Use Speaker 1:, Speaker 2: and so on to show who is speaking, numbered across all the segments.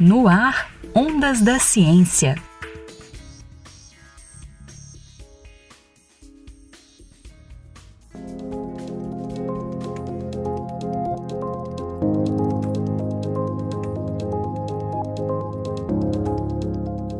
Speaker 1: No ar, Ondas da Ciência.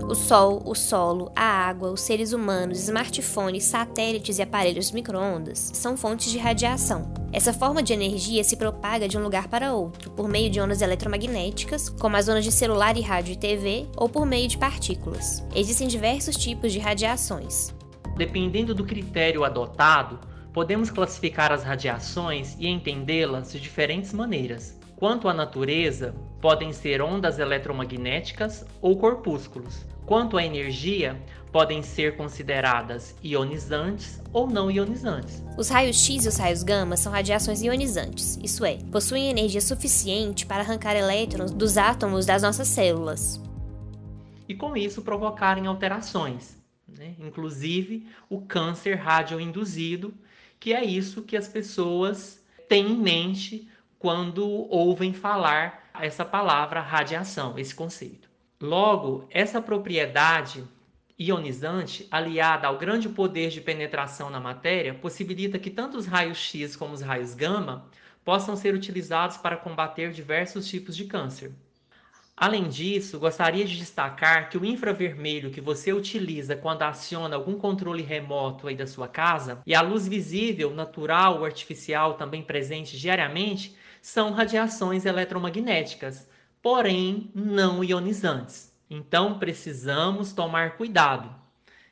Speaker 2: O Sol, o solo, a água, os seres humanos, smartphones, satélites e aparelhos microondas são fontes de radiação. Essa forma de energia se propaga de um lugar para outro, por meio de ondas eletromagnéticas, como as ondas de celular e rádio e TV, ou por meio de partículas. Existem diversos tipos de radiações.
Speaker 3: Dependendo do critério adotado, podemos classificar as radiações e entendê-las de diferentes maneiras. Quanto à natureza, podem ser ondas eletromagnéticas ou corpúsculos. Quanto à energia, podem ser consideradas ionizantes ou não ionizantes.
Speaker 2: Os raios X e os raios gama são radiações ionizantes, isso é, possuem energia suficiente para arrancar elétrons dos átomos das nossas células.
Speaker 3: E com isso provocarem alterações, né? inclusive o câncer radioinduzido, que é isso que as pessoas têm em mente quando ouvem falar essa palavra radiação, esse conceito. Logo, essa propriedade ionizante, aliada ao grande poder de penetração na matéria, possibilita que tanto os raios X como os raios gama possam ser utilizados para combater diversos tipos de câncer. Além disso, gostaria de destacar que o infravermelho que você utiliza quando aciona algum controle remoto aí da sua casa e a luz visível, natural ou artificial também presente diariamente são radiações eletromagnéticas, porém não ionizantes. Então precisamos tomar cuidado.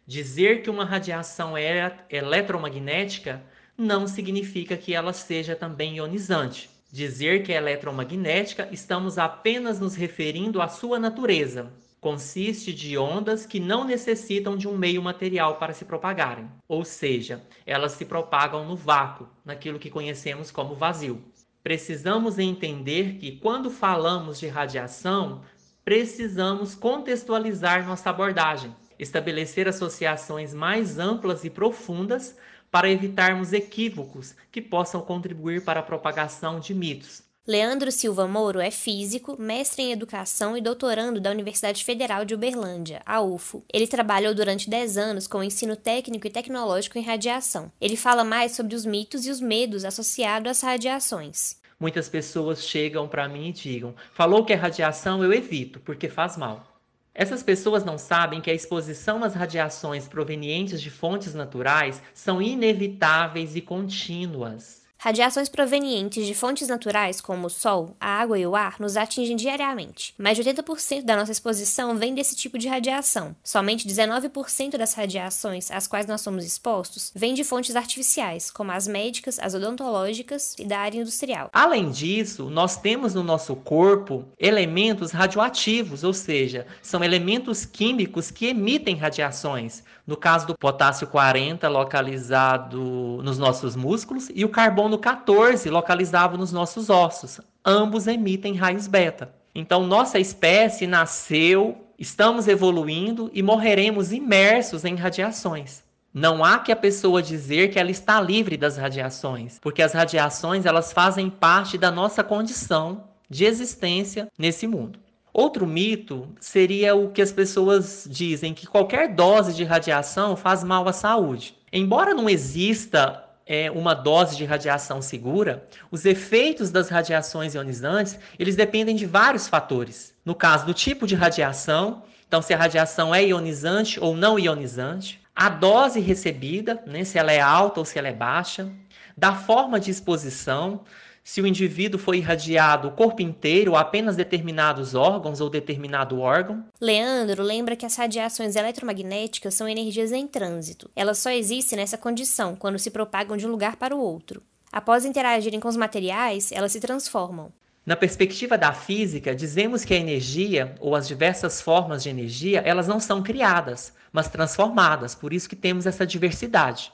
Speaker 3: Dizer que uma radiação é eletromagnética não significa que ela seja também ionizante. Dizer que é eletromagnética, estamos apenas nos referindo à sua natureza. Consiste de ondas que não necessitam de um meio material para se propagarem, ou seja, elas se propagam no vácuo, naquilo que conhecemos como vazio precisamos entender que quando falamos de radiação, precisamos contextualizar nossa abordagem, estabelecer associações mais amplas e profundas para evitarmos equívocos que possam contribuir para a propagação de mitos.
Speaker 2: Leandro Silva Moro é físico, mestre em educação e doutorando da Universidade Federal de Uberlândia, a UFO. Ele trabalhou durante 10 anos com ensino técnico e tecnológico em radiação. Ele fala mais sobre os mitos e os medos associados às radiações.
Speaker 3: Muitas pessoas chegam para mim e digam: falou que é radiação, eu evito, porque faz mal. Essas pessoas não sabem que a exposição às radiações provenientes de fontes naturais são inevitáveis e contínuas.
Speaker 2: Radiações provenientes de fontes naturais, como o Sol, a água e o ar, nos atingem diariamente. Mais de 80% da nossa exposição vem desse tipo de radiação. Somente 19% das radiações às quais nós somos expostos vêm de fontes artificiais, como as médicas, as odontológicas e da área industrial.
Speaker 3: Além disso, nós temos no nosso corpo elementos radioativos, ou seja, são elementos químicos que emitem radiações. No caso do potássio 40, localizado nos nossos músculos, e o carbono 14, localizado nos nossos ossos. Ambos emitem raios beta. Então, nossa espécie nasceu, estamos evoluindo e morreremos imersos em radiações. Não há que a pessoa dizer que ela está livre das radiações, porque as radiações elas fazem parte da nossa condição de existência nesse mundo. Outro mito seria o que as pessoas dizem que qualquer dose de radiação faz mal à saúde. Embora não exista é, uma dose de radiação segura, os efeitos das radiações ionizantes eles dependem de vários fatores. No caso do tipo de radiação, então se a radiação é ionizante ou não ionizante, a dose recebida, né, se ela é alta ou se ela é baixa, da forma de exposição, se o indivíduo foi irradiado o corpo inteiro ou apenas determinados órgãos ou determinado órgão.
Speaker 2: Leandro lembra que as radiações eletromagnéticas são energias em trânsito. Elas só existem nessa condição, quando se propagam de um lugar para o outro. Após interagirem com os materiais, elas se transformam.
Speaker 3: Na perspectiva da física, dizemos que a energia ou as diversas formas de energia, elas não são criadas, mas transformadas. Por isso que temos essa diversidade.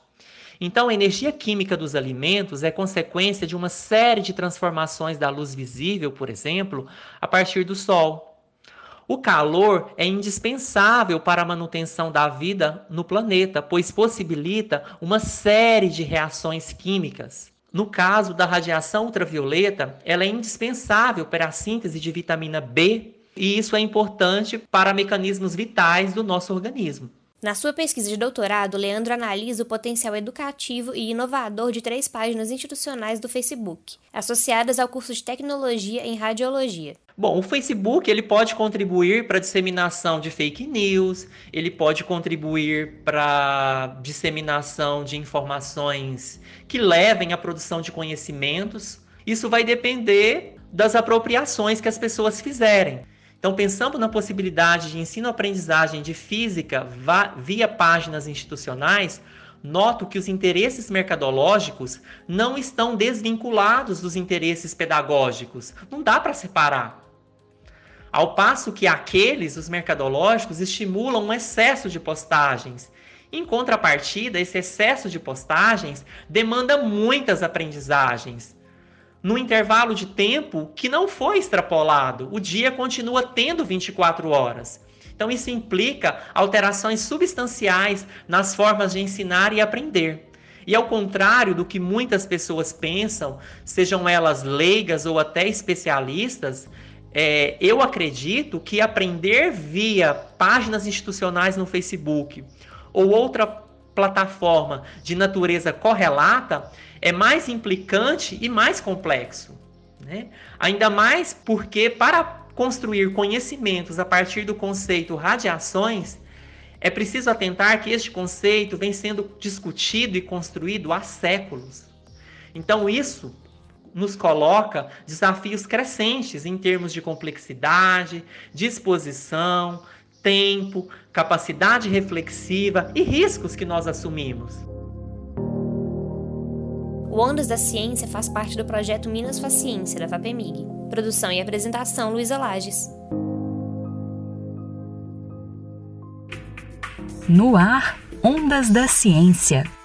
Speaker 3: Então, a energia química dos alimentos é consequência de uma série de transformações da luz visível, por exemplo, a partir do Sol. O calor é indispensável para a manutenção da vida no planeta, pois possibilita uma série de reações químicas. No caso da radiação ultravioleta, ela é indispensável para a síntese de vitamina B E isso é importante para mecanismos vitais do nosso organismo.
Speaker 2: Na sua pesquisa de doutorado, Leandro analisa o potencial educativo e inovador de três páginas institucionais do Facebook, associadas ao curso de tecnologia em radiologia.
Speaker 3: Bom, o Facebook ele pode contribuir para a disseminação de fake news, ele pode contribuir para disseminação de informações que levem à produção de conhecimentos. Isso vai depender das apropriações que as pessoas fizerem. Então, pensando na possibilidade de ensino-aprendizagem de física via páginas institucionais, noto que os interesses mercadológicos não estão desvinculados dos interesses pedagógicos. Não dá para separar. Ao passo que aqueles, os mercadológicos, estimulam um excesso de postagens. Em contrapartida, esse excesso de postagens demanda muitas aprendizagens no intervalo de tempo que não foi extrapolado. O dia continua tendo 24 horas. Então, isso implica alterações substanciais nas formas de ensinar e aprender. E ao contrário do que muitas pessoas pensam, sejam elas leigas ou até especialistas, é, eu acredito que aprender via páginas institucionais no Facebook ou outra plataforma de natureza correlata é mais implicante e mais complexo. Né? Ainda mais porque, para construir conhecimentos a partir do conceito radiações, é preciso atentar que este conceito vem sendo discutido e construído há séculos. Então, isso nos coloca desafios crescentes em termos de complexidade, disposição, tempo, capacidade reflexiva e riscos que nós assumimos.
Speaker 2: O Ondas da Ciência faz parte do projeto Minas Faz Ciência, da VAPEMIG. Produção e apresentação, Luísa Lages.
Speaker 1: No ar, Ondas da Ciência.